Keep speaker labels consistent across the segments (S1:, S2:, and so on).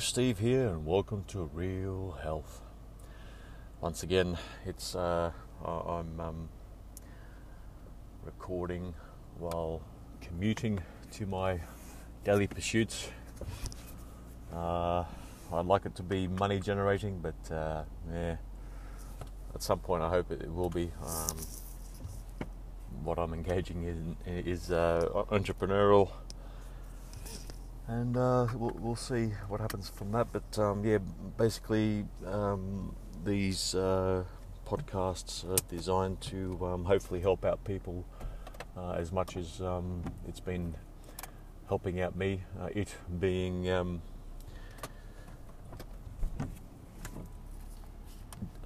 S1: Steve here, and welcome to Real Health. Once again, it's uh, I'm um, recording while commuting to my daily pursuits. Uh, I'd like it to be money generating, but uh, yeah, at some point I hope it will be. Um, what I'm engaging in is uh, entrepreneurial and uh, we'll, we'll, see what happens from that. But um, yeah, basically, um, these uh, podcasts are designed to um, hopefully help out people uh, as much as um, it's been helping out me. Uh, it being um,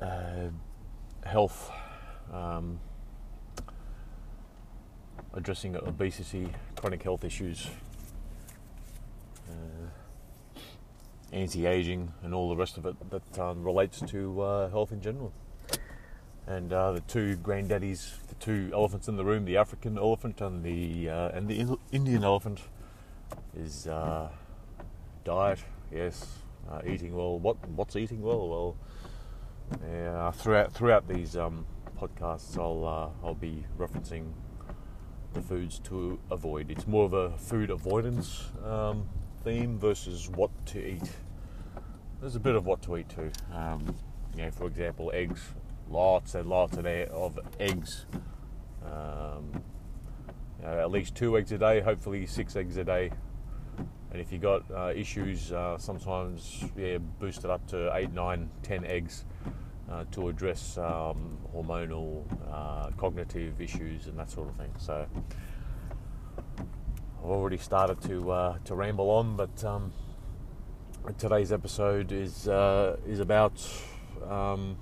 S1: uh, health. Um, addressing obesity, chronic health issues, uh, anti-aging, and all the rest of it that um, relates to uh, health in general. And uh, the two granddaddies, the two elephants in the room, the African elephant and the uh, and the Indian elephant, is uh, diet. Yes, uh, eating well. What what's eating well? Well, yeah, throughout throughout these um, podcasts, I'll I'll be referencing the foods to avoid. It's more of a food avoidance um, theme versus what to eat. There's a bit of what to eat too. Um, you know, for example, eggs. Lots and lots of, of eggs. Um, you know, at least two eggs a day. Hopefully, six eggs a day. And if you got uh, issues, uh, sometimes yeah, boost it up to eight, nine, ten eggs uh, to address um, hormonal, uh, cognitive issues, and that sort of thing. So I've already started to uh, to ramble on, but um, today's episode is uh, is about um,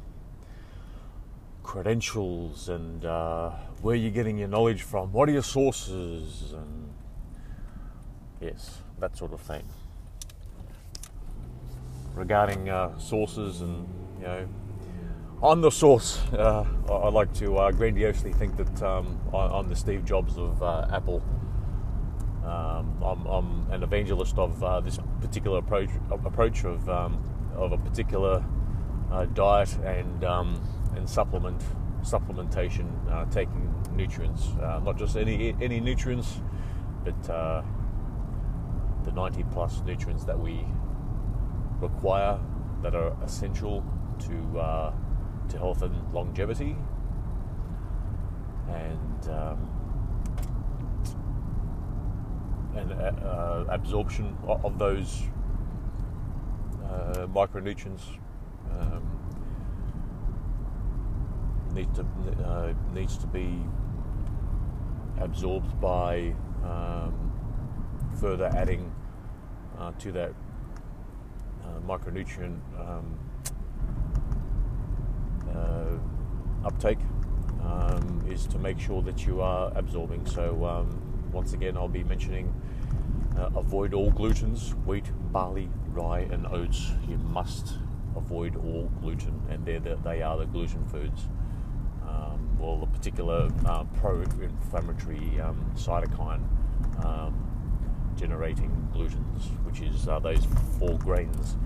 S1: credentials and uh, where you're getting your knowledge from. What are your sources? And yes, that sort of thing. Regarding uh, sources and you know on the source, uh, I like to uh, grandiosely think that um, I'm the Steve Jobs of uh, Apple. Um, I'm, I'm, an evangelist of uh, this particular approach, approach of, um, of a particular uh, diet and, um, and supplement supplementation, uh, taking nutrients, not just any any nutrients, but the 90 plus nutrients that we require that are essential to to health and longevity, and um, and uh, uh, absorption of those uh, micronutrients um, need to uh, needs to be absorbed by um, further adding uh, to that uh, micronutrient um, uptake um, is to make sure that you are absorbing. So, um, once again, I'll be mentioning uh, avoid all glutens wheat, barley, rye, and oats. You must avoid all gluten, and they're the, they are the gluten foods. Um, well, the particular uh, pro inflammatory um, cytokine um, generating glutens, which is uh, those four grains.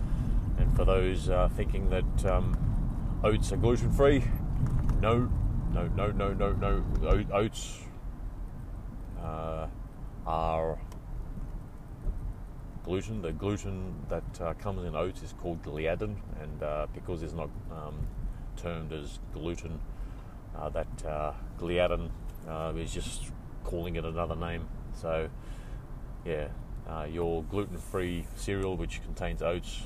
S1: And for those uh, thinking that um, oats are gluten free. No, no, no, no, no, no. Oats are gluten. The gluten that uh, comes in oats is called gliadin, and uh, because it's not um, termed as gluten, uh, that uh, gliadin uh, is just calling it another name. So, yeah, your gluten-free cereal, which contains oats,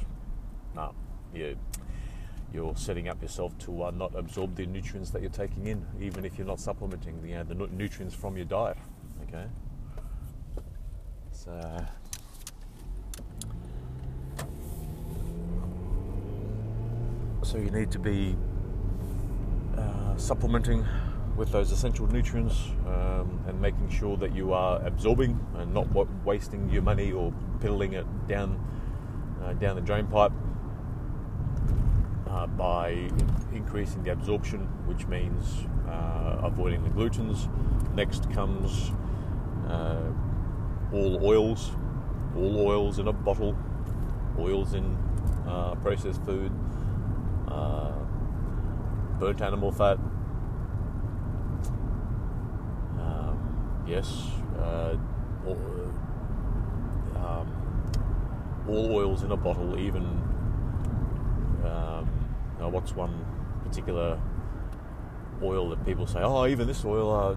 S1: no, yeah you're setting up yourself to uh, not absorb the nutrients that you're taking in, even if you're not supplementing the, uh, the nutrients from your diet. Okay, so. So you need to be uh, supplementing with those essential nutrients um, and making sure that you are absorbing and not wasting your money or piddling it down uh, down the drain pipe uh, by increasing the absorption, which means uh, avoiding the glutens. Next comes uh, all oils, all oils in a bottle, oils in uh, processed food, uh, burnt animal fat. Um, yes, uh, all, um, all oils in a bottle, even um, uh, what's one particular oil that people say, oh, even this oil,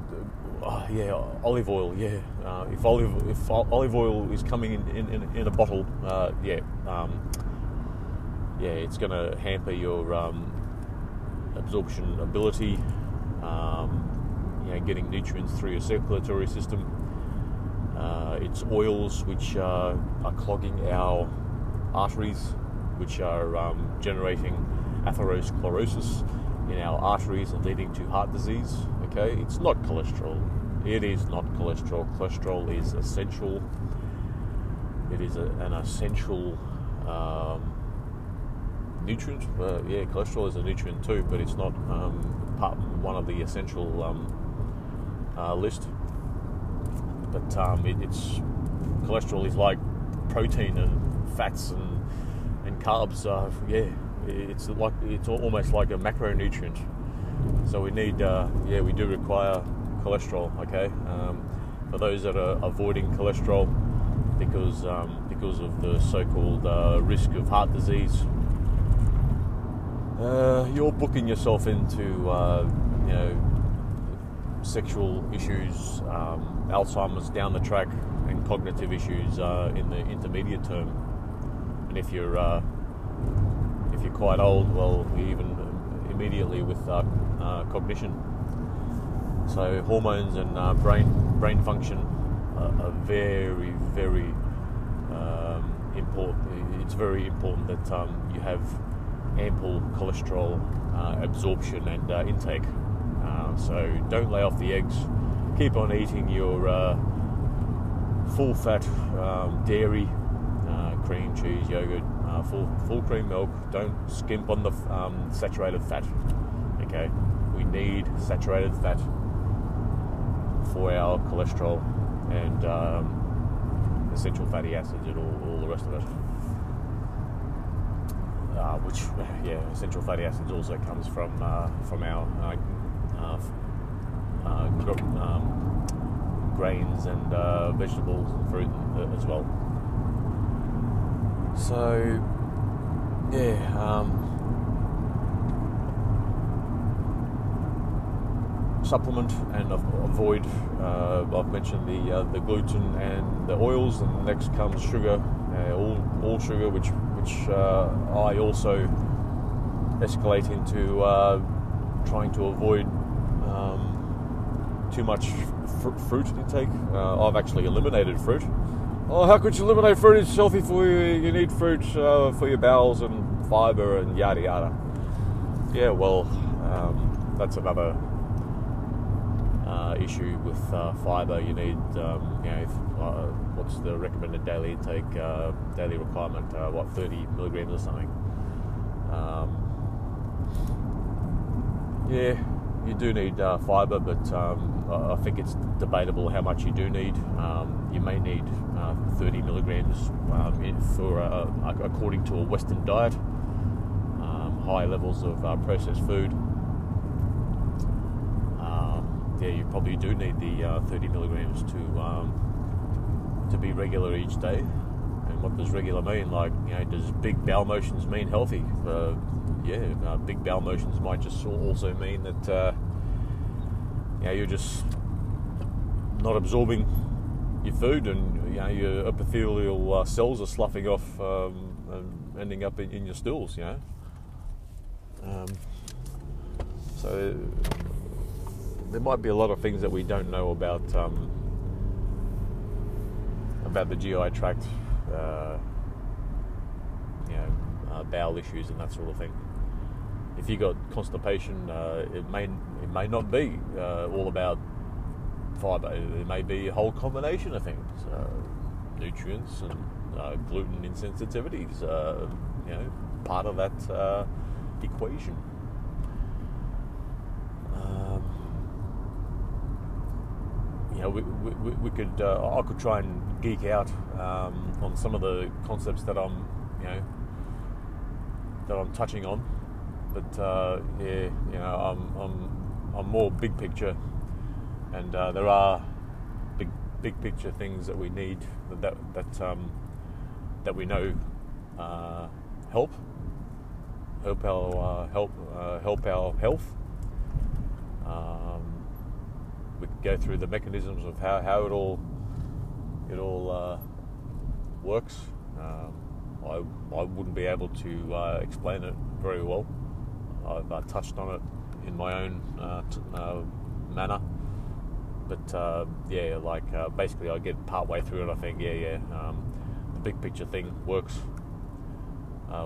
S1: uh, yeah, olive oil, yeah. Uh, if olive if olive oil is coming in in, in a bottle, uh, yeah, um, yeah, it's going to hamper your um, absorption ability. Um, you know, getting nutrients through your circulatory system. Uh, it's oils which are clogging our arteries, which are um, generating atherosclerosis in our arteries and leading to heart disease. Okay, it's not cholesterol. It is not cholesterol. Cholesterol is essential. It is a, an essential um, nutrient. Uh, yeah, cholesterol is a nutrient too, but it's not um, part one of the essential um, uh, list. But um, it, it's cholesterol is like protein and fats and and carbs. Uh, yeah, it's like it's almost like a macronutrient. So we need, uh, yeah, we do require cholesterol. Okay, um, for those that are avoiding cholesterol because um, because of the so-called uh, risk of heart disease, uh, you're booking yourself into uh, you know sexual issues, um, Alzheimer's down the track, and cognitive issues uh, in the intermediate term. And if you're uh, if you're quite old, well, even immediately with uh, uh, cognition. So hormones and uh, brain brain function are, are very very um, important. It's very important that um, you have ample cholesterol uh, absorption and uh, intake. Uh, so don't lay off the eggs. Keep on eating your full fat um, dairy, cream, cheese, yogurt, uh, full full cream milk. Don't skimp on the um, saturated fat. Okay, need saturated fat for our cholesterol and um, essential fatty acids and all, all the rest of it. Uh, which, yeah, essential fatty acids also comes from uh, from our uh, uh, uh um, grains and vegetables and fruit as well. So, yeah, um, supplement and avoid. Uh, I've mentioned the uh, the gluten and the oils, and next comes sugar, uh, all all sugar, which which uh, I also escalate into uh, trying to avoid um, too much fr- fruit intake. I've actually eliminated fruit oh, how could you eliminate fruit? It's healthy for you. You need fruit for your bowels and fiber and yada yada. Yeah, well, um, that's another issue with uh, fiber. You need, um, you know, if, uh, what's the recommended daily intake, uh, daily requirement? Uh, what, 30 milligrams or something? Um, yeah, you do need uh, fibre, but um, I think it's debatable how much you do need. Um, you may need uh, 30 milligrams um, for according to a Western diet. Um, high levels of processed food. Yeah, you probably do need the uh, 30 milligrams to um, to be regular each day. And what does regular mean? Like, you know, does big bowel motions mean healthy? Uh, yeah, uh, big bowel motions might just also mean that uh, you know, you're just not absorbing your food and you know, your epithelial uh, cells are sloughing off um, and ending up in, in, your stools, you know. Um, so there might be a lot of things that we don't know about um, about the GI tract, uh, you know, uh, bowel issues and that sort of thing if you got constipation, uh, it may it may not be uh, all about fibre. It may be a whole combination of things, uh, nutrients and uh, gluten insensitivities. You know, part of that equation. Um, you know, we, we, we could I could try and geek out um, on some of the concepts that I'm you know that I'm touching on. But uh, yeah, you know, I'm, I'm I'm more big picture, and uh, there are big big picture things that we need that that that, um, that we know uh, help help our uh, help uh, help our health. Um, we go through the mechanisms of how, how it all it all uh, works. Um, I, I wouldn't be able to uh, explain it very well. I've uh, touched on it in my own uh, t- uh, manner, but uh, yeah, like basically I get part way through it. I think yeah, yeah, um, the big picture thing works.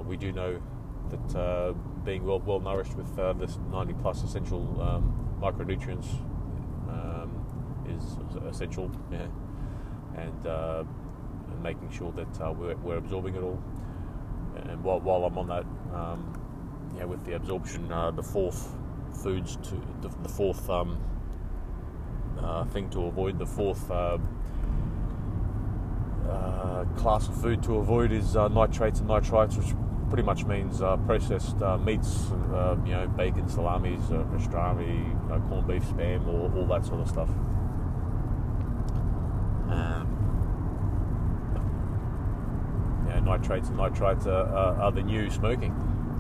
S1: we do know that being well, well nourished with this 90 plus essential um, micronutrients is essential. Yeah, and and making sure that uh, we're, we're, absorbing it all. And while, while I'm on that, um, yeah, with the absorption, uh, the fourth foods to the, the fourth um, uh, thing to avoid, the fourth uh, uh, class of food to avoid is uh, nitrates and nitrites, which pretty much means processed meats, you know, bacon, salamis, pastrami, corned beef, spam, all, all that sort of stuff. Nitrates and nitrites are, are, are the new smoking.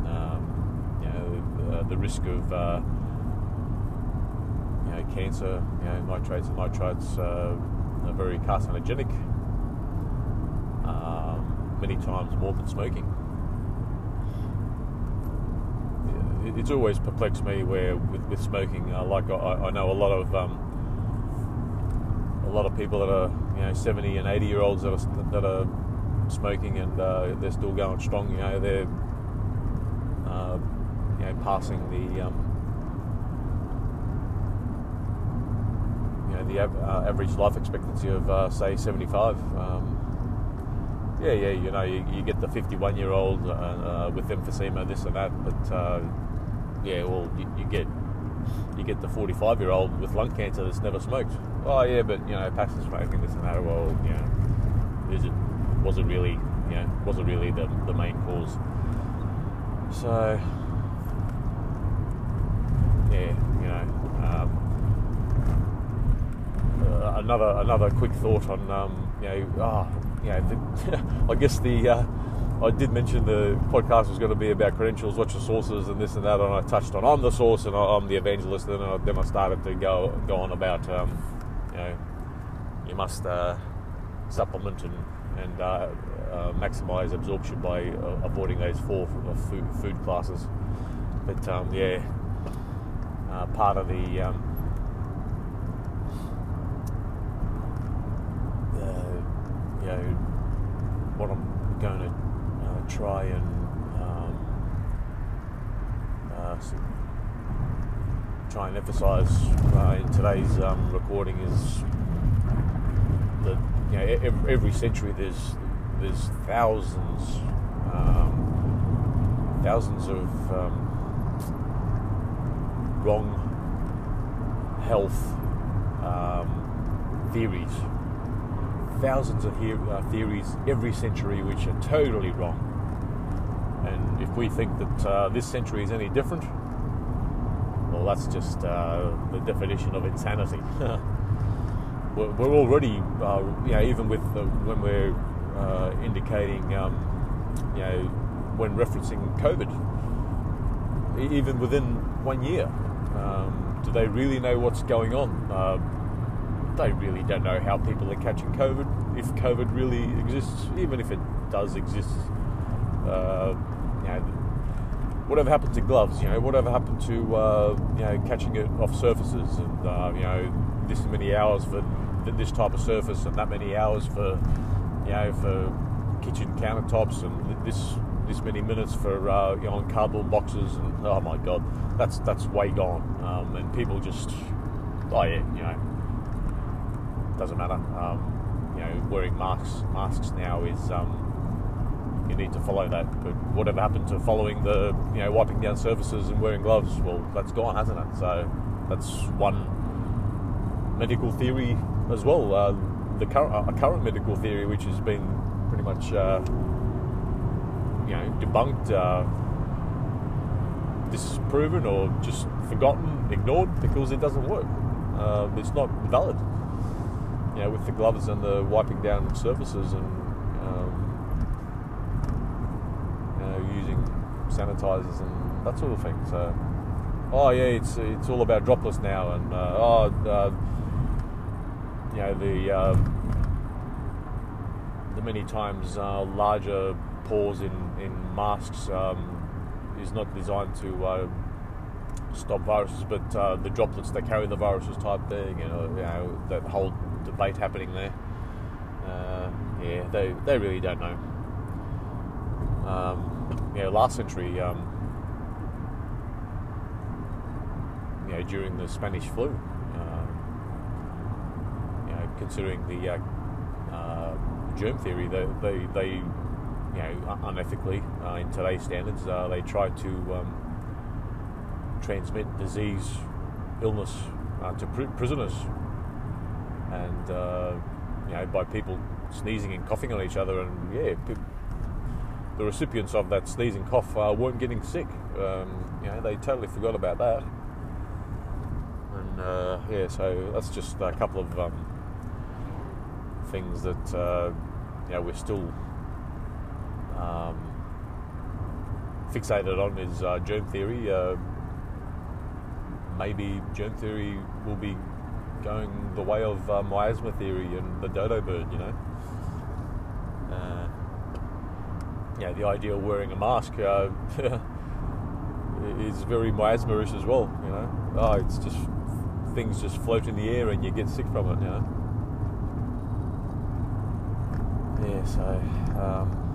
S1: Um, you know, uh, the risk of uh, you know cancer, you know, nitrates and nitrites uh, are very carcinogenic. Um, many times more than smoking. It's always perplexed me where with, with smoking, uh, like I, I, know a lot of um, a lot of people that are you know 70 and 80 year olds that are, that are smoking and uh, they're still going strong. You know, they're uh, you know passing the um, you know the av- uh, average life expectancy of uh, say 75. Um, yeah, yeah, you know, you, you get the 51 year old uh, uh, with emphysema, this and that, but yeah, well, you, you get you get the 45 year old with lung cancer that's never smoked. Oh yeah, but you know, passive smoking, this and that. Well, you know, is it wasn't really, you know, wasn't really the, the main cause. So, yeah, you know, um, uh, another another quick thought on, um, you know, ah, oh, you know, the, I guess the uh, I did mention the podcast was going to be about credentials, what's your sources, and this and that, and I touched on I'm the source and I'm the evangelist, and then I, then I started to go go on about, um, you know, you must uh, supplement and and uh, uh, maximize absorption by uh, avoiding those four food, food classes. But um, yeah, part of the um, you know what I'm going to uh, try and um, uh, try and emphasize uh, in today's um, recording is that you know, every, century there's there's thousands, um, thousands of um, wrong health um, theories, thousands of he- uh, theories every century which are totally wrong. And if we think that uh, this century is any different, well, that's just uh, the definition of insanity. we're, we're already, uh, you know, even with the, when we're uh, indicating, um, you know, when referencing COVID, even within one year, um, do they really know what's going on? Uh, they really don't know how people are catching COVID, if COVID really exists, even if it does exist. Uh, you know, whatever happened to gloves? You know, whatever happened to uh, you know catching it off surfaces, and uh, you know, this many hours for this type of surface and that many hours for you know for kitchen countertops and this this many minutes for uh, you know on cardboard boxes and oh my god that's that's way gone. Um, and people just oh yeah you know. Doesn't matter. Um, you know wearing masks masks now is um, you need to follow that. But whatever happened to following the you know wiping down surfaces and wearing gloves? Well that's gone hasn't it? So that's one medical theory as well. Uh, the current, uh, current medical theory, which has been pretty much uh, debunked, uh, disproven, or just forgotten, ignored because it doesn't work. Uh, it's not valid. You know, with the gloves and the wiping down surfaces and um, you know, using sanitizers and that sort of thing. So, oh yeah, it's it's all about dropless now, and uh, oh, you know the um, the many times uh, larger pores in in masks um, is not designed to uh, stop viruses, but uh, the droplets that carry the viruses type thing. You know, you know that whole debate happening there. Uh, yeah, they they really don't know. Um, yeah, last century, um, you know, during the Spanish flu, you know, considering the uh, uh, germ theory, they, they, they, you know, unethically uh, in today's standards, uh, they tried to um, transmit disease, illness uh, to pr- prisoners, and you know, by people sneezing and coughing on each other, and yeah. The recipients of that sneezing cough uh, weren't getting sick. Um, you know, they totally forgot about that. And uh, yeah, so that's just a couple of um, things that uh, you know we're still um, fixated on is uh, germ theory. Uh, maybe germ theory will be going the way of uh, miasma theory and the dodo bird. You know you know, the idea of wearing a mask uh, is very miasma-ish as well. You know, oh, it's just things just float in the air and you get sick from it. You know. Yeah. So. Um,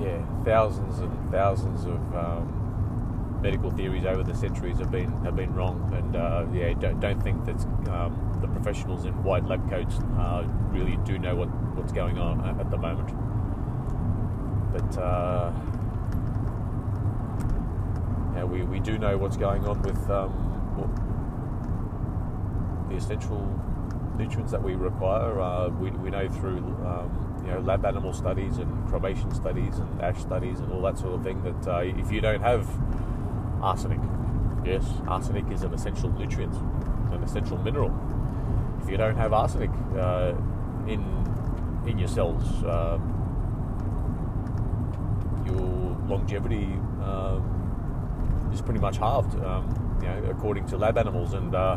S1: yeah, thousands and thousands of um, medical theories over the centuries have been have been wrong, and uh, yeah, don't, don't think that um, the professionals in white lab coats uh, really do know what, what's going on at the moment. But uh, yeah, we, we do know what's going on with um, the essential nutrients that we require. Uh, we, we know through um, you know lab animal studies and chromation studies and ash studies and all that sort of thing that uh, if you don't have arsenic, yes, arsenic is an essential nutrient, an essential mineral. If you don't have arsenic uh, in in your cells, um, your longevity um, is pretty much halved, um, you know, according to lab animals. And uh,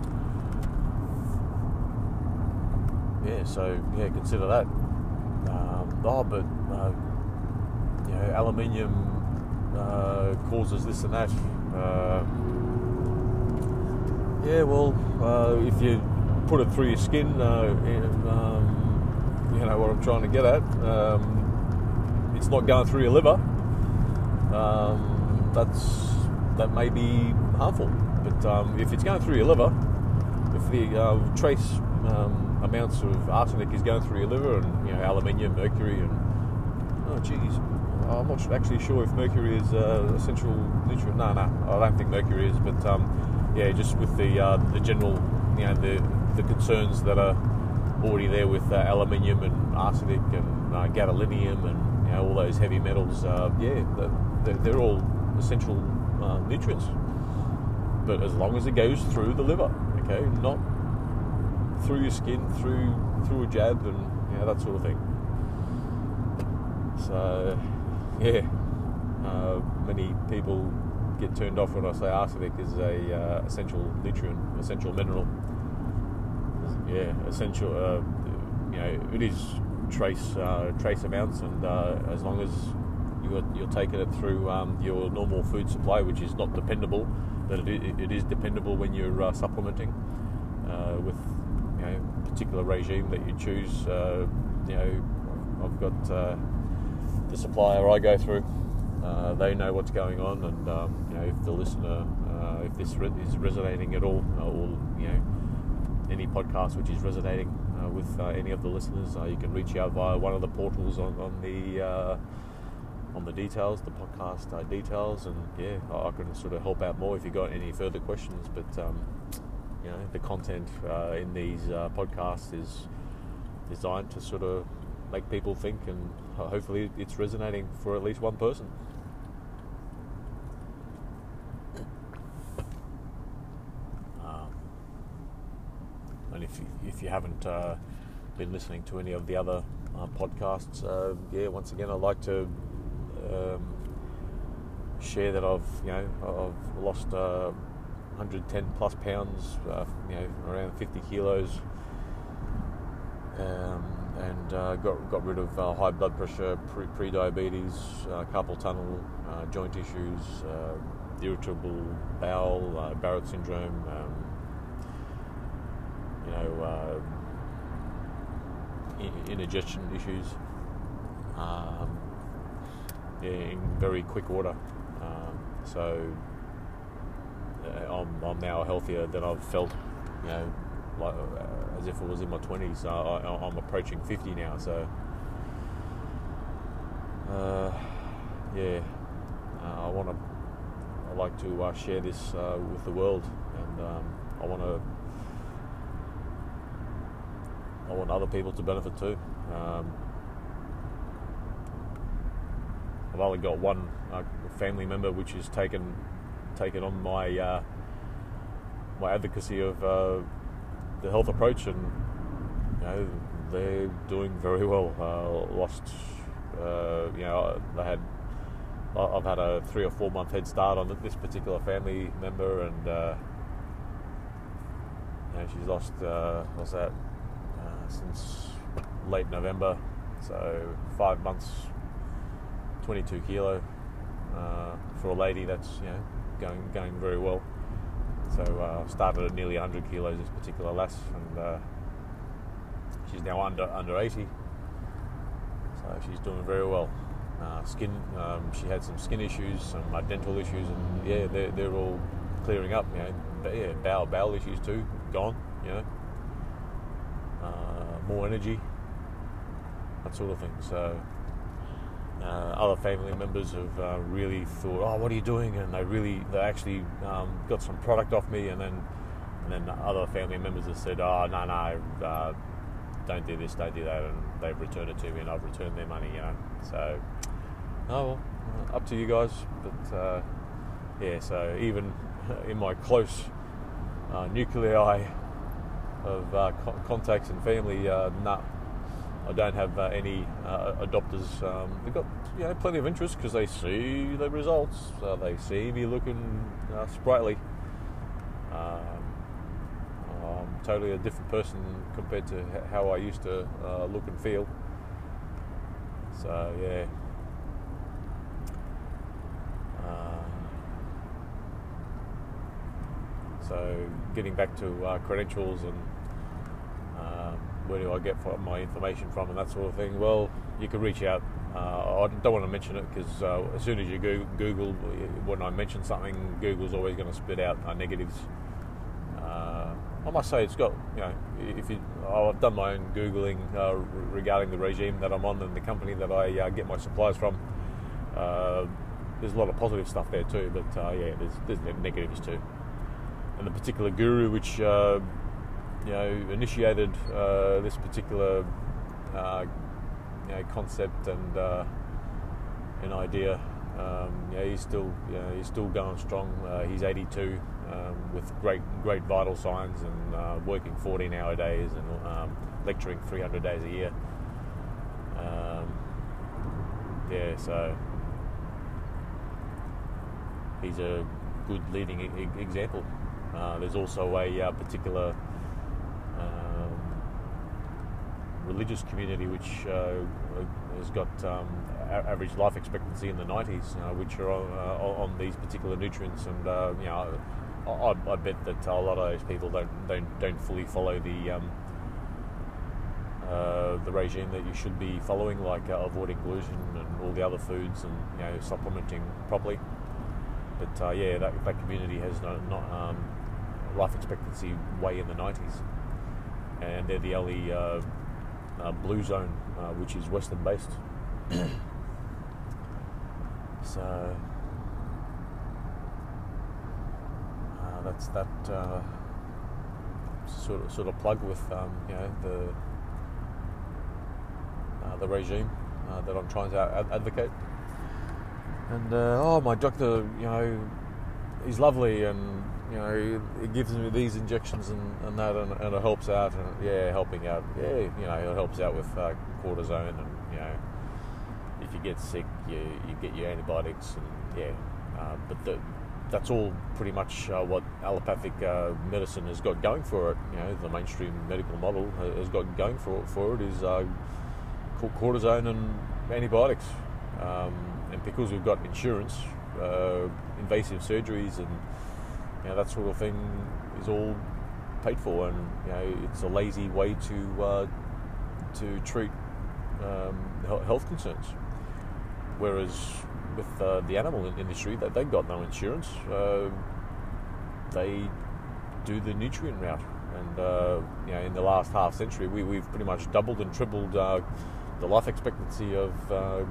S1: yeah, so yeah, consider that. Um, oh, but uh, you know, aluminium uh, causes this and that. Uh, yeah, well, uh, if you put it through your skin, uh, um, you know what I'm trying to get at. Um, it's not going through your liver um, that's that may be harmful. But um, if it's going through your liver, if the uh, trace amounts of arsenic is going through your liver, and you know aluminium, mercury, and oh geez, I'm not actually sure if mercury is uh, essential nutrient. No, no, I don't think mercury is. But um, yeah, just with the uh, the general, you know, the the concerns that are already there with uh, aluminium and arsenic and uh, gadolinium and you know all those heavy metals. Uh, yeah, they're, they're all essential uh, nutrients. But as long as it goes through the liver, okay, not through your skin, through through a jab, and know, that sort of thing. So, yeah, uh, many people get turned off when I say arsenic is a uh, essential nutrient, essential mineral. Yeah, essential. Uh, you know, it is trace uh, trace amounts, and uh, as long as you're, you're taking it through um, your normal food supply, which is not dependable, but it, it is dependable when you're uh, supplementing with particular regime that you choose. Uh, you know, I've got uh, the supplier I go through. they know what's going on, and um, you know if the listener, if this re- is resonating at all, or you know any podcast which is resonating uh, with uh, any of the listeners, uh, you can reach out via one of the portals on, on the on the details, the podcast details, and yeah, I can sort of help out more if you got any further questions. But um, you know, the content in these podcasts is designed to sort of make people think, and hopefully it's resonating for at least one person. Um, and if you, if you haven't uh, been listening to any of the other uh, podcasts, uh, yeah, once again, I'd like to um, share that I've you know I've lost uh, 110 plus pounds, uh, you know around 50 kilos, um, and uh, got got rid of uh, high blood pressure, pre- pre-diabetes, uh, carpal tunnel, uh, joint issues, uh, irritable bowel, Barrett syndrome. Um, you know, indigestion issues. Um, in very quick order. Um, so I'm, I'm now healthier than I've felt, you know, like uh, as if it was in my 20s. So I, I'm approaching 50 now. So uh, yeah, uh, I want to. I like to uh, share this uh, with the world, and um, I want to. I want other people to benefit too. Um, I've only got one uh, family member which has taken taken on my uh, my advocacy of uh, the health approach, and you know they're doing very well. Uh, lost, uh, you know, they had. I've had a three or four month head start on this particular family member, and uh, you know, she's lost. Uh, what's that? Since late November, so five months 22 kilo uh, for a lady. That's you know going going very well. So uh, started at nearly 100 kilos this particular lass, and uh, she's now under under 80. So she's doing very well. Uh, skin, um, she had some skin issues, some uh, dental issues, and yeah, they're, they're all clearing up. You know, but yeah, bowel bowel issues too, gone. You know, uh, more energy, that sort of thing. So uh, other family members have uh, really thought, "Oh, what are you doing?" And they really, they actually um, got some product off me, and then, and then other family members have said, "Oh, no, no, uh, don't do this, don't do that," and they've returned it to me, and I've returned their money. You know, so, oh well, uh, up to you guys. But uh, yeah, so even in my close uh, nuclei of co- contacts and family, uh, nah, I don't have uh, any uh, adopters. Um, they've got you know plenty of interest because they see the results. Uh, they see me looking uh, sprightly. Um, I'm totally a different person compared to how I used to uh, look and feel. So yeah. Um, so getting back to uh, credentials and where do I get my information from and that sort of thing? Well, you can reach out. Uh, I don't want to mention it because uh, as soon as you Google, when I mention something, Google's always going to spit out uh, negatives. Uh, I must say it's got, you know, if you, oh, I've done my own googling uh, regarding the regime that I'm on and the company that I uh, get my supplies from. Uh, there's a lot of positive stuff there too, but uh, yeah, there's, there's negatives too. And the particular guru which uh, you know, initiated uh, this particular uh, you know, concept and uh, an idea. Um, yeah, he's still you know, he's still going strong. Uh, he's 82 um, with great great vital signs and uh, working 14 hour days and um, lecturing 300 days a year. Um, yeah, so he's a good leading e- example. Uh, there's also a particular um, religious community which uh, has got um, average life expectancy in the 90s, uh, which are on, uh, on these particular nutrients, and uh, you know, I, I, bet that a lot of those people don't don't, don't fully follow the um, uh, the regime that you should be following, like avoiding gluten and all the other foods, and you know, supplementing properly. But yeah, that, that community has no, not um, life expectancy way in the 90s, and they're the only uh, uh, blue zone uh, which is Western based. so uh, that's that uh, sort of sort of plug with um, you know the uh, the regime uh, that I'm trying to ad- advocate. And uh, oh, my doctor, you know, he's lovely, and you know, it gives me these injections and, and that, and, and, it helps out. And yeah, helping out. Yeah, you know, it helps out with uh, cortisone, and you know, if you get sick, you you get your antibiotics, and yeah. Uh, but the, that's all pretty much uh, what allopathic uh, medicine has got going for it. You know, the mainstream medical model has got going for for it is uh, cortisone and antibiotics. Um, and because we've got insurance, uh, invasive surgeries and you know, that sort of thing is all paid for, and you know, it's a lazy way to uh, to treat um, health concerns. Whereas with uh, the animal industry, that they've got no insurance. Uh, they do the nutrient route, and uh, you know, in the last half century, we, we've pretty much doubled and tripled uh, the life expectancy of uh,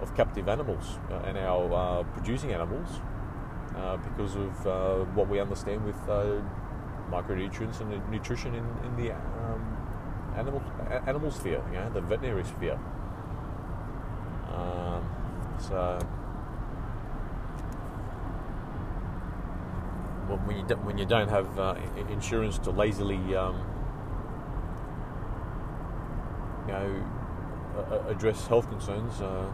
S1: of captive animals uh, and our producing animals because of what we understand with micronutrients and nutrition in, in the um, animal animal sphere, you know, the veterinary sphere. Um, so when you don't, when you don't have uh, insurance to lazily um, you know address health concerns, uh,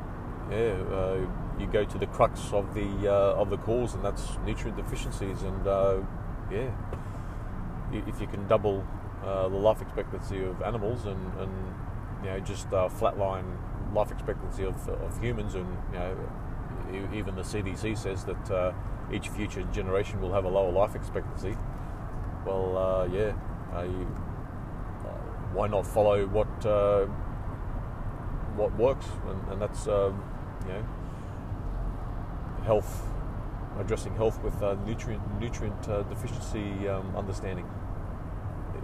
S1: yeah, uh, you go to the crux of the uh, of the cause, and that's nutrient deficiencies. And uh, yeah, if you can double uh, the life expectancy of animals and, and you know just flatline life expectancy of, of humans, and you know, even the CDC says that uh, each future generation will have a lower life expectancy. Well, uh, yeah, uh, you, uh, why not follow what uh, what works, and, and that's you know health, addressing health with uh, nutrient nutrient deficiency um, understanding.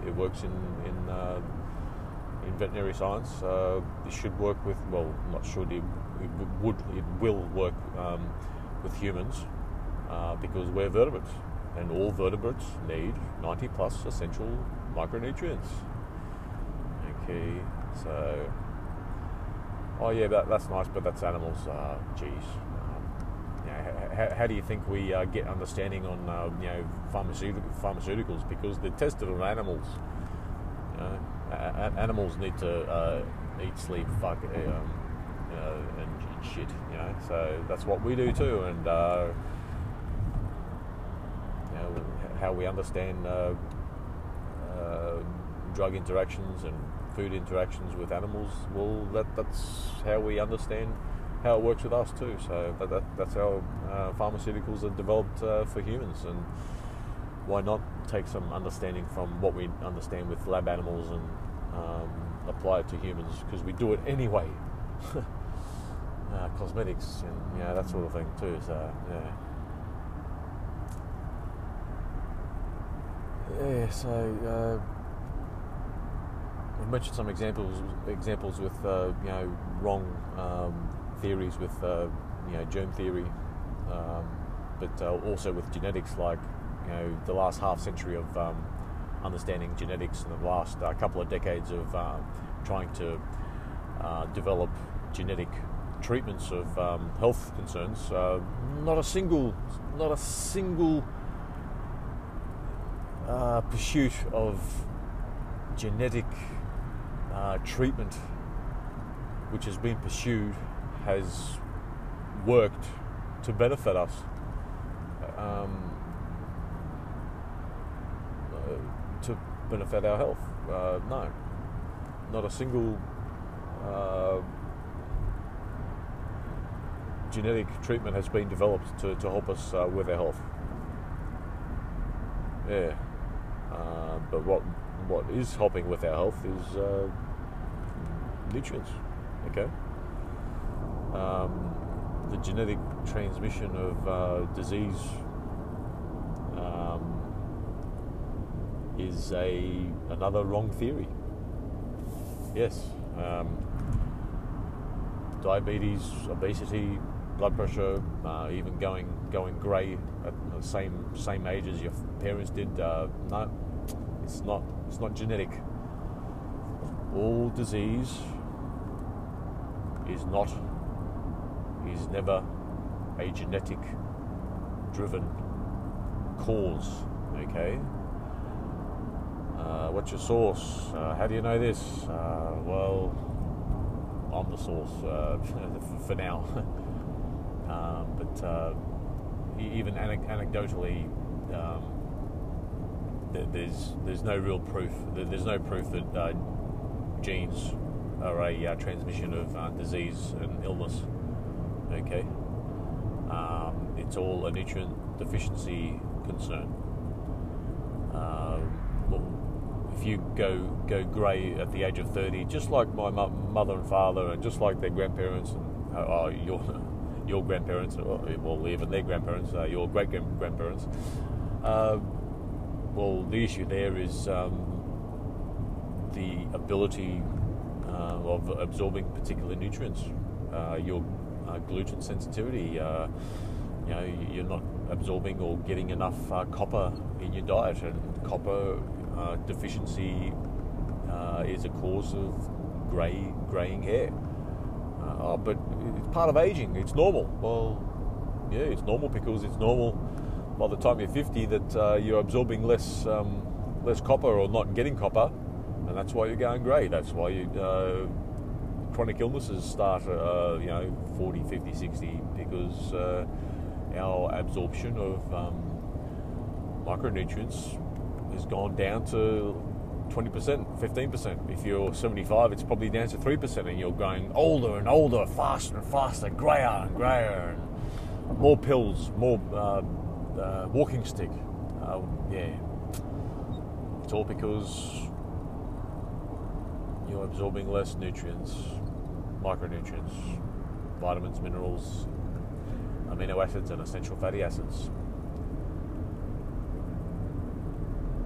S1: It works in in in veterinary science. Uh, it should work with, well, not should, it, it would, it will work um, with humans uh, because we're vertebrates and all vertebrates need 90 plus essential micronutrients. Okay, so, oh yeah, that, that's nice, but that's animals. Uh, geez. Um, how, how, do you think we uh, get understanding on uh, you know pharmaceutical, pharmaceuticals because they're tested on animals? Know, animals need to uh, eat, sleep, fuck, um, you know, and shit. You know, so that's what we do too, and uh, you know how we understand uh, drug interactions and food interactions with animals. Well, that that's how we understand how it works with us too. So that, that that's how uh, pharmaceuticals are developed uh, for humans and why not take some understanding from what we understand with lab animals and um, apply it to humans because we do it anyway. uh, cosmetics and yeah, that sort of thing too. So yeah, yeah. So uh, I've mentioned some examples examples with uh, you know wrong um, theories with uh, you know germ theory, um, but uh, also with genetics like you know the last half century of um, understanding genetics and the last uh, couple of decades of trying to develop genetic treatments of um, health concerns. Uh, not a single, not a single uh, pursuit of genetic uh, treatment which has been pursued has worked to benefit us. Um, to benefit our health. Uh, no, not a single uh, genetic treatment has been developed to, to help us uh, with our health. Yeah, uh, but what what is helping with our health is uh, nutrients. Okay. Um, the genetic transmission of uh, disease is a another wrong theory. Yes, um, diabetes, obesity, blood pressure, uh, even going going grey at the same same age as your parents did. Uh, no, it's not. It's not genetic. All disease is not, is never a genetic driven cause. Okay? Uh, what's your source? Uh, how do you know this? Uh, well, I'm the source uh, for now. um, but uh, even anecdotally, um, there's there's no real proof. There's no proof that uh, genes are a transmission of disease and illness. Okay, um, it's all a nutrient deficiency concern. Um, if you go go grey at the age of 30, just like my mother and father, and just like their grandparents, and uh, oh, your your grandparents, or, well, even their grandparents, uh, your great grandparents. Uh, well, the issue there is um, the ability uh, of absorbing particular nutrients. Uh, your uh, gluten sensitivity, uh, you know, you're not absorbing or getting enough uh, copper in your diet, and copper uh, deficiency is a cause of grey greying hair. oh, but it's part of aging. It's normal. Well, yeah, it's normal because it's normal by the time you're 50 that uh, you're absorbing less um, less copper or not getting copper, and that's why you're going grey. That's why you, uh, chronic illnesses start, uh, you know, 40, 50, 60 because uh, our absorption of um, micronutrients has gone down to 20%, 15%. If you're 75, it's probably down to 3%, and you're going older and older, faster and faster, grayer and grayer, and more pills, more uh, uh, walking stick. Uh, yeah, it's all because you're absorbing less nutrients, micronutrients, vitamins, minerals, amino acids, and essential fatty acids.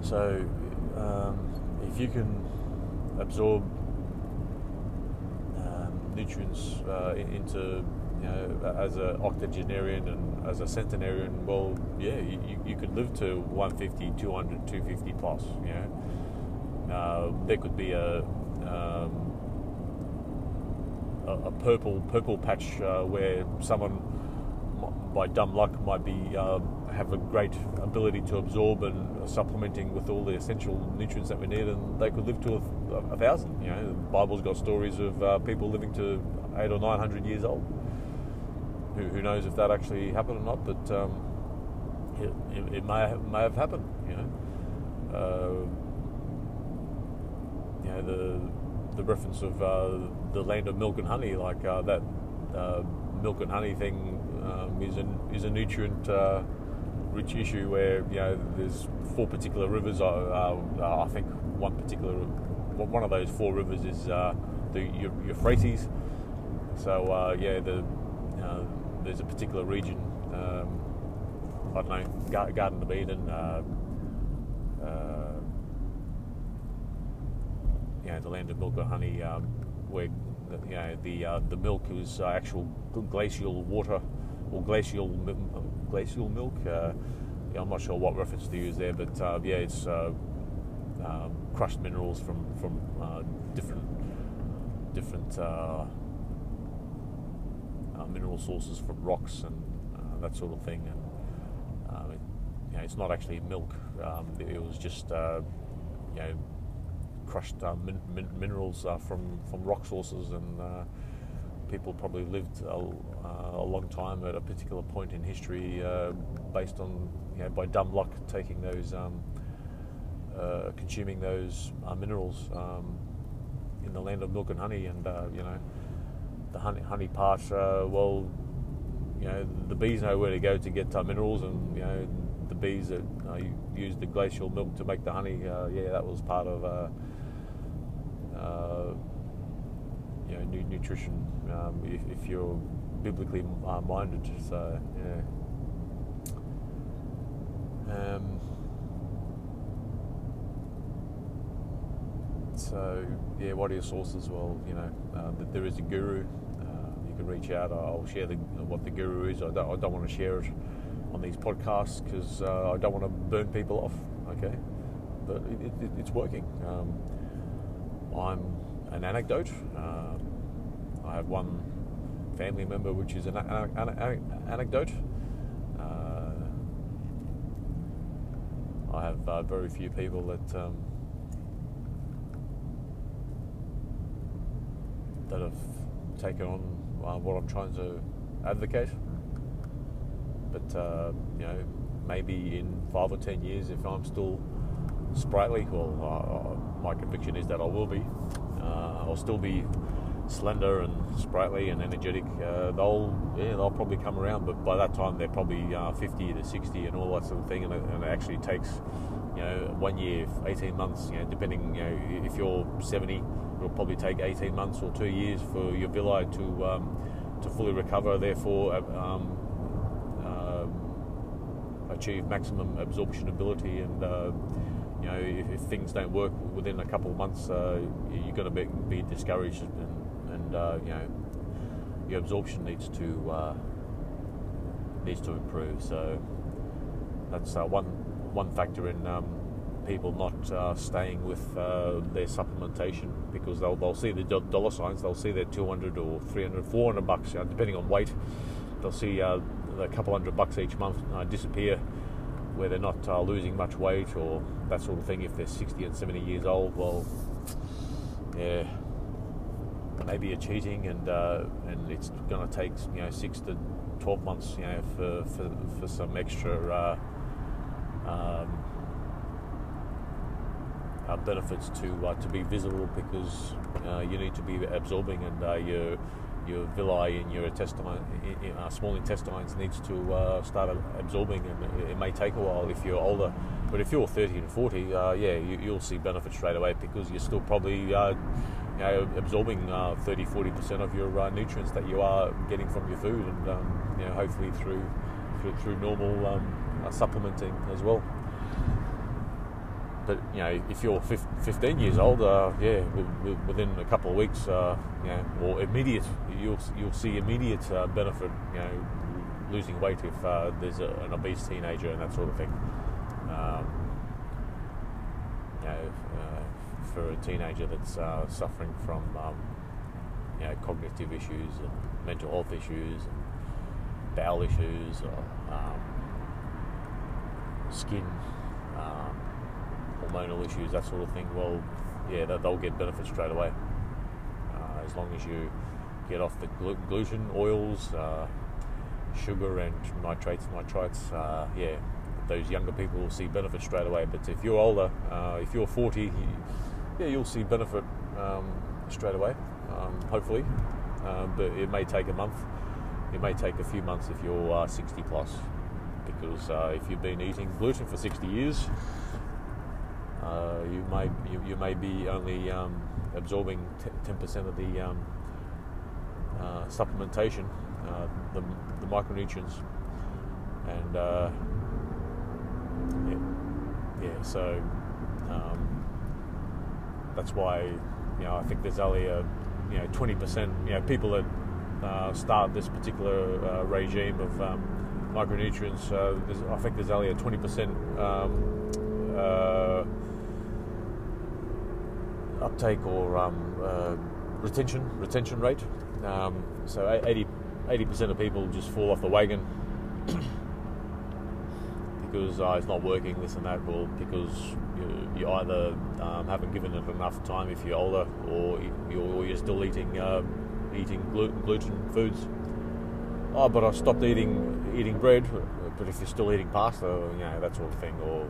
S1: So, um, if you can absorb um, nutrients uh, into you know, as an octogenarian and as a centenarian, well, yeah, you, you could live to 150, 200, 250 plus. You know, uh, there could be a, um, a, purple purple patch uh, where someone, by dumb luck, might be uh, have a great ability to absorb and supplementing with all the essential nutrients that we need, and they could live to a, a thousand. You know, the Bible's got stories of uh, people living to eight or nine hundred years old who, who knows if that actually happened or not? But um, it, it, it, may have, may have happened. You know, uh, you know the the reference of uh, the land of milk and honey, like uh, that uh, milk and honey thing, um, is an is a nutrient uh, rich issue where you know there's four particular rivers. Uh, I think one particular one of those four rivers is the Euphrates. So yeah, the there's a particular region, um, I don't know, Garden of Eden, uh, uh, you know, the land of milk and honey, um, where you know the uh, the milk is uh, actual glacial water or glacial glacial milk. Uh, yeah, I'm not sure what reference to use there, but uh, yeah, it's um, crushed minerals from from different different mineral sources from rocks and that sort of thing. And um, it, you know, it's not actually milk. Um, it was just you know crushed min- min- minerals from from rock sources and people probably lived a, uh, a, long time at a particular point in history uh, based on, you know, by dumb luck taking those, um, uh, consuming those minerals um, in the land of milk and honey. And, you know, the honey, honey part, uh, well, you know, the bees know where to go to get uh, minerals, and you know, the bees that uh, use the glacial milk to make the honey. Uh, yeah, that was part of uh, uh, you know nutrition um, if, if, you're biblically minded. So yeah. Um, So yeah, what are your sources? Well, you know, uh, there is a guru. Uh, you can reach out. I'll share the, what the guru is. I don't, I don't want to share it on these podcasts because uh, I don't want to burn people off. Okay, but it, it, it's working. Um, I'm an anecdote. Um, I have one family member, which is an, an, an anecdote. Uh, I have uh, very few people that um, that have taken on uh, what I'm trying to advocate. But uh, you know, maybe in five or ten years, if I'm still sprightly, well, my conviction is that I will be. Uh, I'll still be slender and sprightly and energetic. Uh, they'll yeah, they'll probably come around, but by that time they're probably uh, 50 to 60 and all that sort of thing, and it, and it actually takes you know one year, 18 months, you know, depending. You know, if you're 70 it'll probably take 18 months or two years for your villi to um, to fully recover. Therefore, uh, um, uh, achieve maximum absorption ability. And uh, you know, if, if, things don't work within a couple of months, uh, you're going to be, be, discouraged, and, and uh, you know, your absorption needs to uh, needs to improve. So that's one one factor in. Um, people not uh, staying with uh, their supplementation because they'll, they'll see the dollar signs, they'll see their 200 or 300, 400 bucks, you know, depending on weight. They'll see uh, a couple hundred bucks each month uh, disappear where they're not uh, losing much weight or that sort of thing. If they're 60 and 70 years old, well, yeah, maybe you're cheating and uh, and it's going to take you know six to 12 months, you know, for for, for some extra. Um, uh, benefits to uh, to be visible because uh, you need to be absorbing and uh, your villi in your intestine, uh, small intestines needs to uh, start absorbing and it, may take a while if you're older. But if you're 30 and 40 yeah you, will see benefits straight away because you're still probably you know, absorbing 30 40% of your nutrients that you are getting from your food and um, you know hopefully through through, through normal um, supplementing as well but you know, if you're 15 years old, uh, yeah, within a couple of weeks, uh, you know, or immediate, you'll you'll see immediate uh, benefit. You know, losing weight if uh, there's a, an obese teenager and that sort of thing. Um, you know, uh, for a teenager that's uh, suffering from um, you know cognitive issues and mental health issues and bowel issues or um, skin. Hormonal issues, that sort of thing, well, yeah, they'll get benefits straight away. Uh, as long as you get off the gluten, oils, uh, sugar, and nitrates, nitrites, uh, yeah, those younger people will see benefits straight away. But if you're older, uh, if you're 40, you, yeah, you'll see benefit um, straight away, um, hopefully. Um, but it may take a month. It may take a few months if you're uh, 60 plus, because uh, if you've been eating gluten for 60 years, uh, you may you, you, may be only um, absorbing ten percent of the um, uh, supplementation, uh, the, the, micronutrients, and uh, yeah, yeah, so um, that's why you know I think there's only a you know twenty percent you know people that uh, start this particular regime of um, micronutrients. I think there's only a twenty percent um, uptake or um, uh, retention retention rate. Um, so 80 percent of people just fall off the wagon because uh, it's not working, this and that. Well, because you, you either um, haven't given it enough time if you're older, or you're, you're still eating uh, eating gluten, gluten foods. Oh, but I stopped eating eating bread. But if you're still eating pasta, you know that sort of thing, or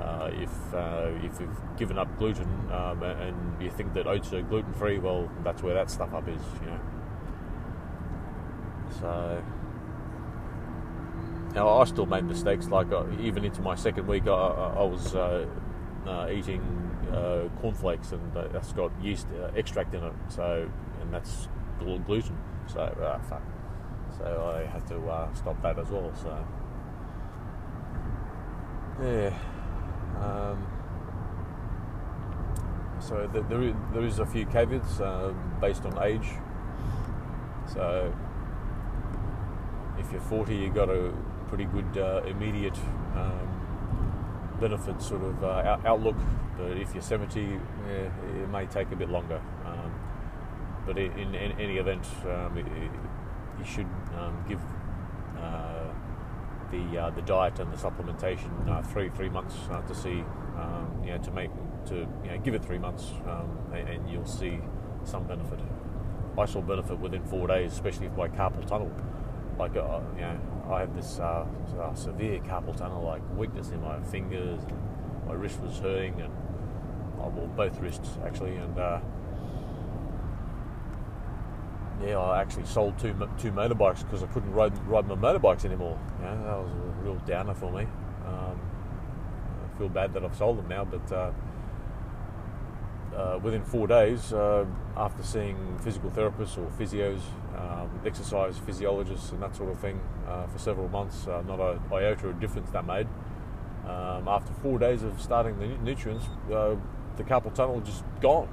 S1: uh, if uh, if you've given up gluten um, and you think that oats are gluten free, well, that's where that stuff up is, you know. So, now I still made mistakes. Like uh, even into my second week, I, I was uh, uh, eating uh, cornflakes, and that's got yeast extract in it. So, and that's gluten. So, ah, fuck. So I had to stop that as well. So, yeah. Um, so the, there, is, there is a few caveats um, based on age. So if you're 40, you've got a pretty good uh, immediate um, benefit sort of uh, outlook. But if you're 70, yeah, it may take a bit longer. Um, but in, in, any event, um, you should um, give uh, the uh, the diet and the supplementation uh, three three months uh, to see um, you know to make to you know give it three months um, and, and, you'll see some benefit. I saw benefit within four days, especially if by carpal tunnel. Like uh, you know, I had this uh, severe carpal tunnel, like weakness in my fingers. And my wrist was hurting, and well, both wrists actually, and yeah, I actually sold two two motorbikes because I couldn't ride ride my motorbikes anymore. That was a real downer for me. Um, I feel bad that I've sold them now, but uh, uh, within four days, uh, after seeing physical therapists or physios, um, exercise physiologists, and that sort of thing uh, for several months, uh, not a iota of difference that made. Um, after four days of starting the nutrients, uh, the carpal tunnel just gone.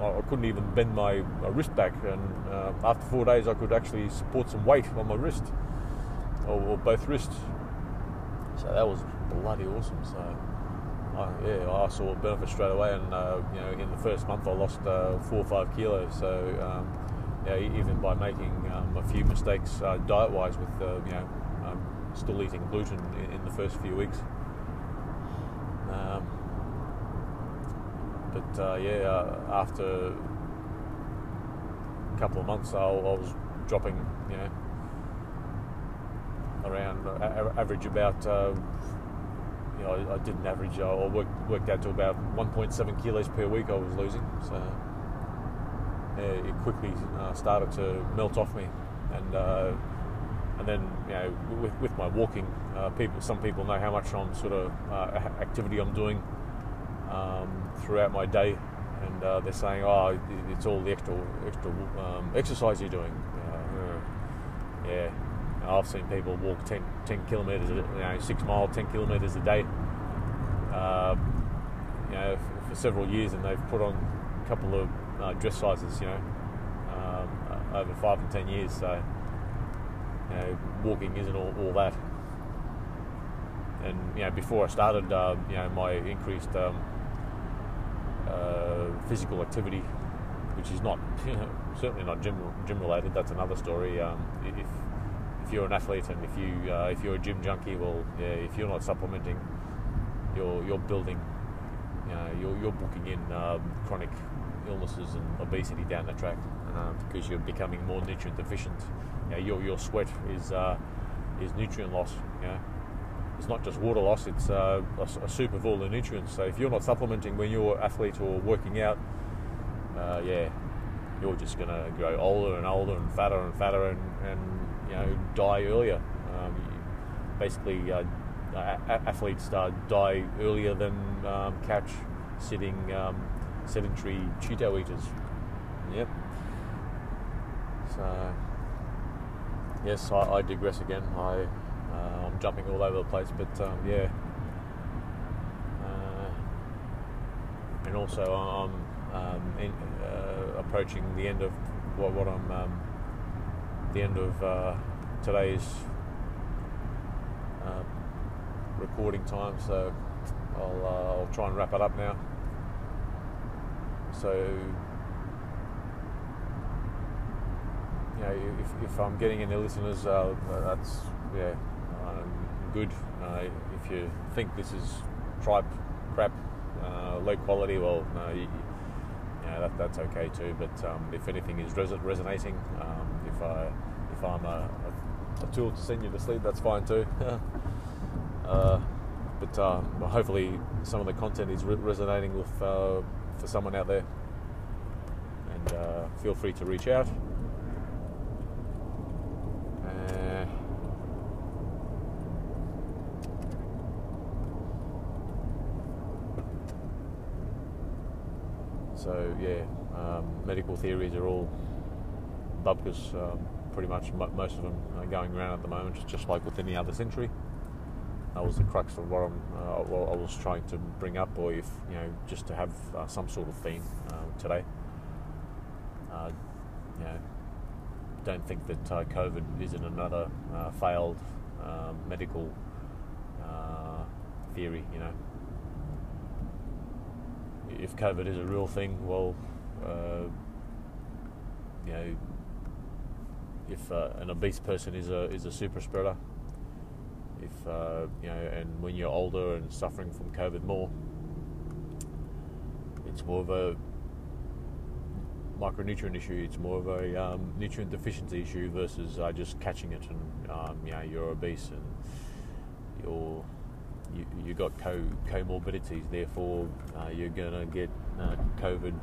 S1: Um, I couldn't even bend my, my wrist back, and uh, after four days, I could actually support some weight on my wrist, or, or both wrists. So that was bloody awesome. So, I, yeah, I saw a benefit straight away, and uh, you know, in the first month, I lost uh, four or five kilos. So, um, yeah, even by making um, a few mistakes uh, diet-wise, with uh, you know, um, still eating gluten in, in, the first few weeks. But uh, yeah, uh, after a couple of months, I, I was dropping, you know, around uh, average about. Uh, you know, I, I did not average, I worked, worked out to about 1.7 kilos per week I was losing. So yeah, it quickly uh, started to melt off me, and and then you know with, with my walking, uh, people some people know how much I'm sort of uh, activity I'm doing um, throughout my day, and uh, they're saying, "Oh, it's all the extra extra um, exercise you're doing." Uh, yeah, I've seen people walk 10, 10 kilometres, you know, six mile, ten kilometres a day. Um, you know, for, for, several years, and they've put on a couple of uh, dress sizes. You know, um, over five and ten years. So, you know, walking isn't all, all that and you know before I started, uh, you know my increased um, uh, physical activity, which is not certainly not gym gym related. That's another story. Um, if if you're an athlete and if you uh, if you're a gym junkie, well, yeah, if you're not supplementing, you're you're building, you know, you're you're booking in um, chronic illnesses and obesity down the track uh, because you're becoming more nutrient deficient. You know, your your sweat is uh, is nutrient loss. You know, it's not just water loss, it's uh, a, a, soup of all the nutrients. So if you're not supplementing when you're an athlete or working out, uh, yeah, you're just going to grow older and older and fatter and fatter and, and you know die earlier. Um, basically, uh, athletes uh, die earlier than um, couch sitting um, sedentary Cheeto eaters. Yep. So yes, I, I digress again. I uh, I'm jumping all over the place, but um, yeah. Uh, and also, I'm um, in, uh, approaching the end of what, what I'm um, the end of uh, today's uh, recording time, so I'll, uh, I'll try and wrap it up now. So you know, if, if I'm getting any listeners, uh, that's yeah, good. Uh, if you think this is tripe crap, uh, low quality, well, no, you, you know, that, that's okay too. But um, if anything is res- resonating, um, if I if I'm a, a, tool to send you to sleep, that's fine too. uh, but uh, hopefully, some of the content is re- resonating with uh, for someone out there. And uh, feel free to reach out. So yeah, um, medical theories are all bubkas. Um, pretty much most of them are going around at the moment, just like with any other century. That was the crux of what, uh, what i was trying to bring up, or if you know, just to have uh, some sort of theme uh, today. Uh, you know, don't think that uh, COVID isn't another uh, failed um, medical theory. You know, if COVID is a real thing, well, uh, you know, if uh, an obese person is a is a super spreader, if uh, you know, and when you're older and suffering from COVID more, it's more of a micronutrient issue. It's more of a um, nutrient deficiency issue versus uh, just catching it and um, you know you're obese and you're you, you got co comorbidities. Therefore, uh, you're gonna get uh, COVID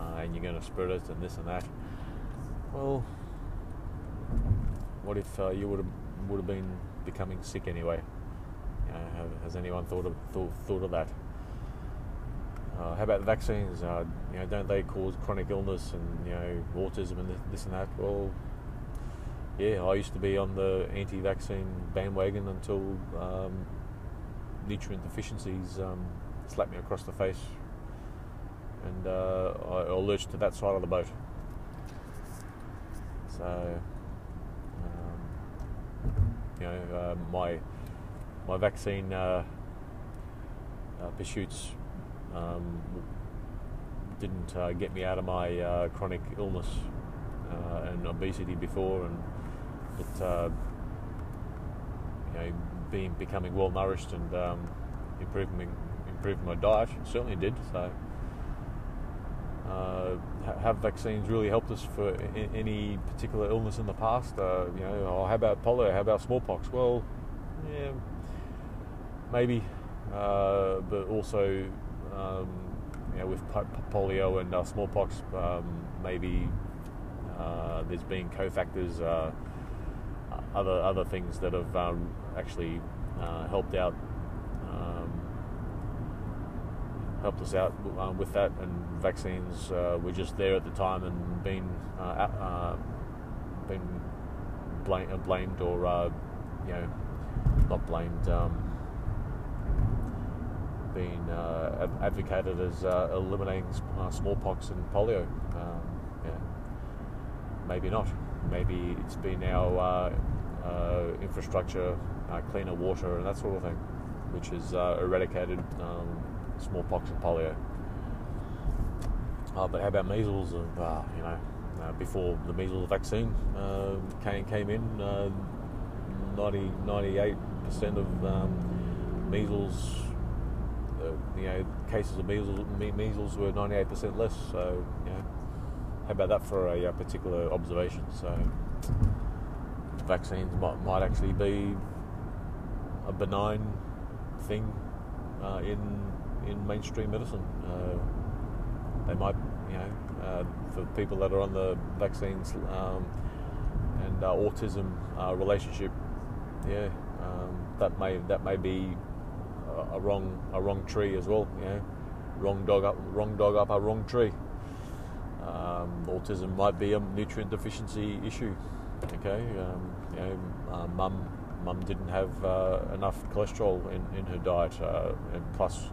S1: uh, and you're gonna spread it and this and that. Well, what if uh, you would have would have been becoming sick anyway? You know, has anyone thought of thought, thought of that? Uh, how about the vaccines? Uh, you know, don't they cause chronic illness and you know autism and this and that? Well, yeah, I used to be on the anti-vaccine bandwagon until um, nutrient deficiencies um, slapped me across the face, and uh, I, I lurched to that side of the boat. So, um, you know, uh, my my vaccine uh, uh pursuits um, didn't uh, get me out of my uh, chronic illness and obesity before, and it you know being becoming well nourished and um, improving improving my diet certainly did. So, uh, have vaccines really helped us for any particular illness in the past? Uh, you know, oh, how about polio? How about smallpox? Well, yeah, maybe, uh, but also, um, you know, with polio and uh, smallpox, um, maybe uh, there's been cofactors, uh, other other things that have um, actually helped out, um, helped us out um, with that, and vaccines uh, were just there at the time and been uh, uh been blame, blamed or uh, you know not blamed. Um, being uh, advocated as eliminating smallpox and polio. Um, yeah. Maybe not. Maybe it's been our infrastructure uh, cleaner water and that sort of thing, which has uh, eradicated um, smallpox and polio. Uh, but how about measles? Of uh, you know, uh, before the measles vaccine uh, came came in, 90, 98 percent of um, measles, you know, cases of measles measles were ninety eight percent less. So you know, how about that for a, a particular observation? So vaccines might, might actually be a benign thing uh, in in mainstream medicine. Uh, they might, you know, uh, for people that are on the vaccines um, and autism relationship, yeah, um, that may that may be a, a, wrong a wrong tree as well. You know, wrong dog up wrong dog up a wrong tree. Um, autism might be a nutrient deficiency issue. Okay, um, you know, uh, mum mum didn't have uh, enough cholesterol in, in her diet, uh, and plus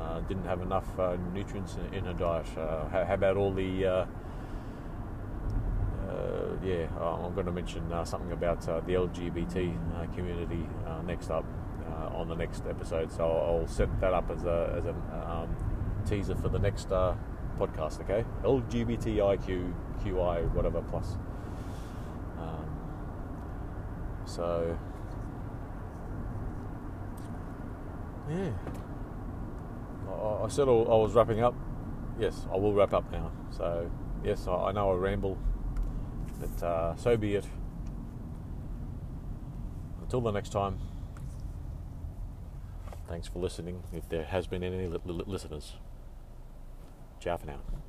S1: uh, didn't have enough uh, nutrients in, in, her diet. Uh, how, how, about all the uh, yeah, I'm going to mention something about the LGBT community next up on the next episode. So I'll set that up as a as a um, teaser for the next podcast. Okay, LGBTIQ QI whatever plus. So, yeah. I, said I was wrapping up. Yes, I will wrap up now. So, yes, I, know I ramble, but uh, so be it. Until the next time, thanks for listening. If there has been any li- li- listeners, ciao for now.